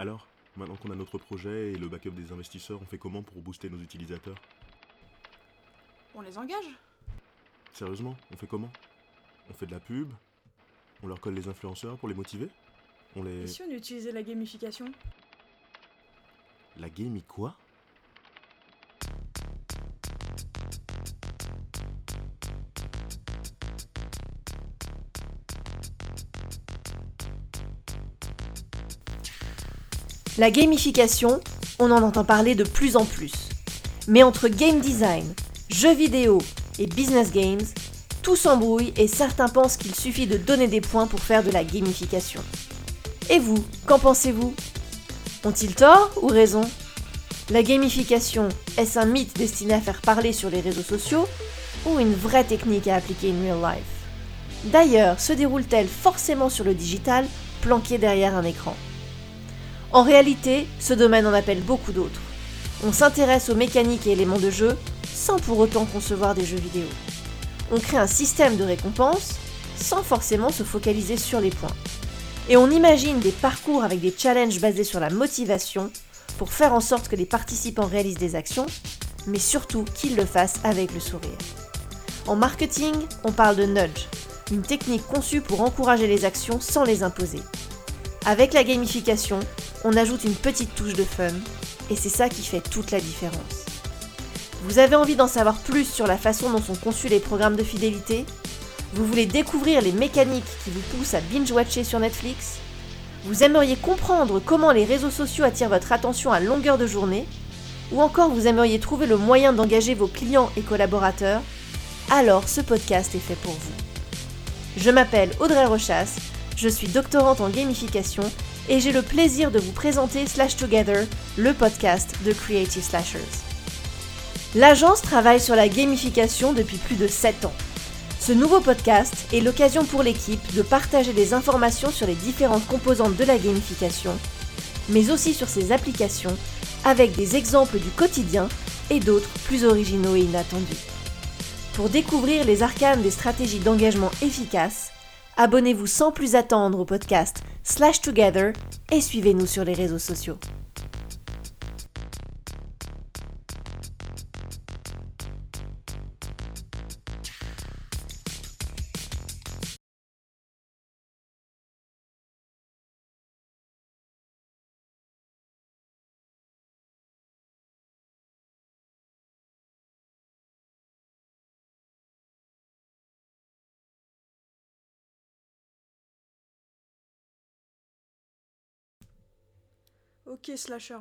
Alors, maintenant qu'on a notre projet et le backup des investisseurs, on fait comment pour booster nos utilisateurs? On les engage? Sérieusement, on fait comment? On fait de la pub? On leur colle les influenceurs pour les motiver? On les... Et si on utilisait la gamification? La gamie quoi? La gamification, on en entend parler de plus en plus. Mais entre game design, jeux vidéo et business games, tout s'embrouille et certains pensent qu'il suffit de donner des points pour faire de la gamification. Et vous, qu'en pensez-vous? Ont-ils tort ou raison? La gamification, est-ce un mythe destiné à faire parler sur les réseaux sociaux ou une vraie technique à appliquer in real life? D'ailleurs, se déroule-t-elle forcément sur le digital, planqué derrière un écran? En réalité, ce domaine en appelle beaucoup d'autres. On s'intéresse aux mécaniques et éléments de jeu sans pour autant concevoir des jeux vidéo. On crée un système de récompense sans forcément se focaliser sur les points. Et on imagine des parcours avec des challenges basés sur la motivation pour faire en sorte que les participants réalisent des actions, mais surtout qu'ils le fassent avec le sourire. En marketing, on parle de nudge, une technique conçue pour encourager les actions sans les imposer. Avec la gamification, on ajoute une petite touche de fun, et c'est ça qui fait toute la différence. Vous avez envie d'en savoir plus sur la façon dont sont conçus les programmes de fidélité? Vous voulez découvrir les mécaniques qui vous poussent à binge-watcher sur Netflix? Vous aimeriez comprendre comment les réseaux sociaux attirent votre attention à longueur de journée? Ou encore vous aimeriez trouver le moyen d'engager vos clients et collaborateurs? Alors ce podcast est fait pour vous. Je m'appelle Audrey Rochas, je suis doctorante en gamification et j'ai le plaisir de vous présenter Slash Together, le podcast de Creative Slashers. L'agence travaille sur la gamification depuis plus de 7 ans. Ce nouveau podcast est l'occasion pour l'équipe de partager des informations sur les différentes composantes de la gamification, mais aussi sur ses applications, avec des exemples du quotidien et d'autres plus originaux et inattendus. Pour découvrir les arcanes des stratégies d'engagement efficaces, abonnez-vous sans plus attendre au podcast Slash Together et suivez-nous sur les réseaux sociaux. Ok, slasher.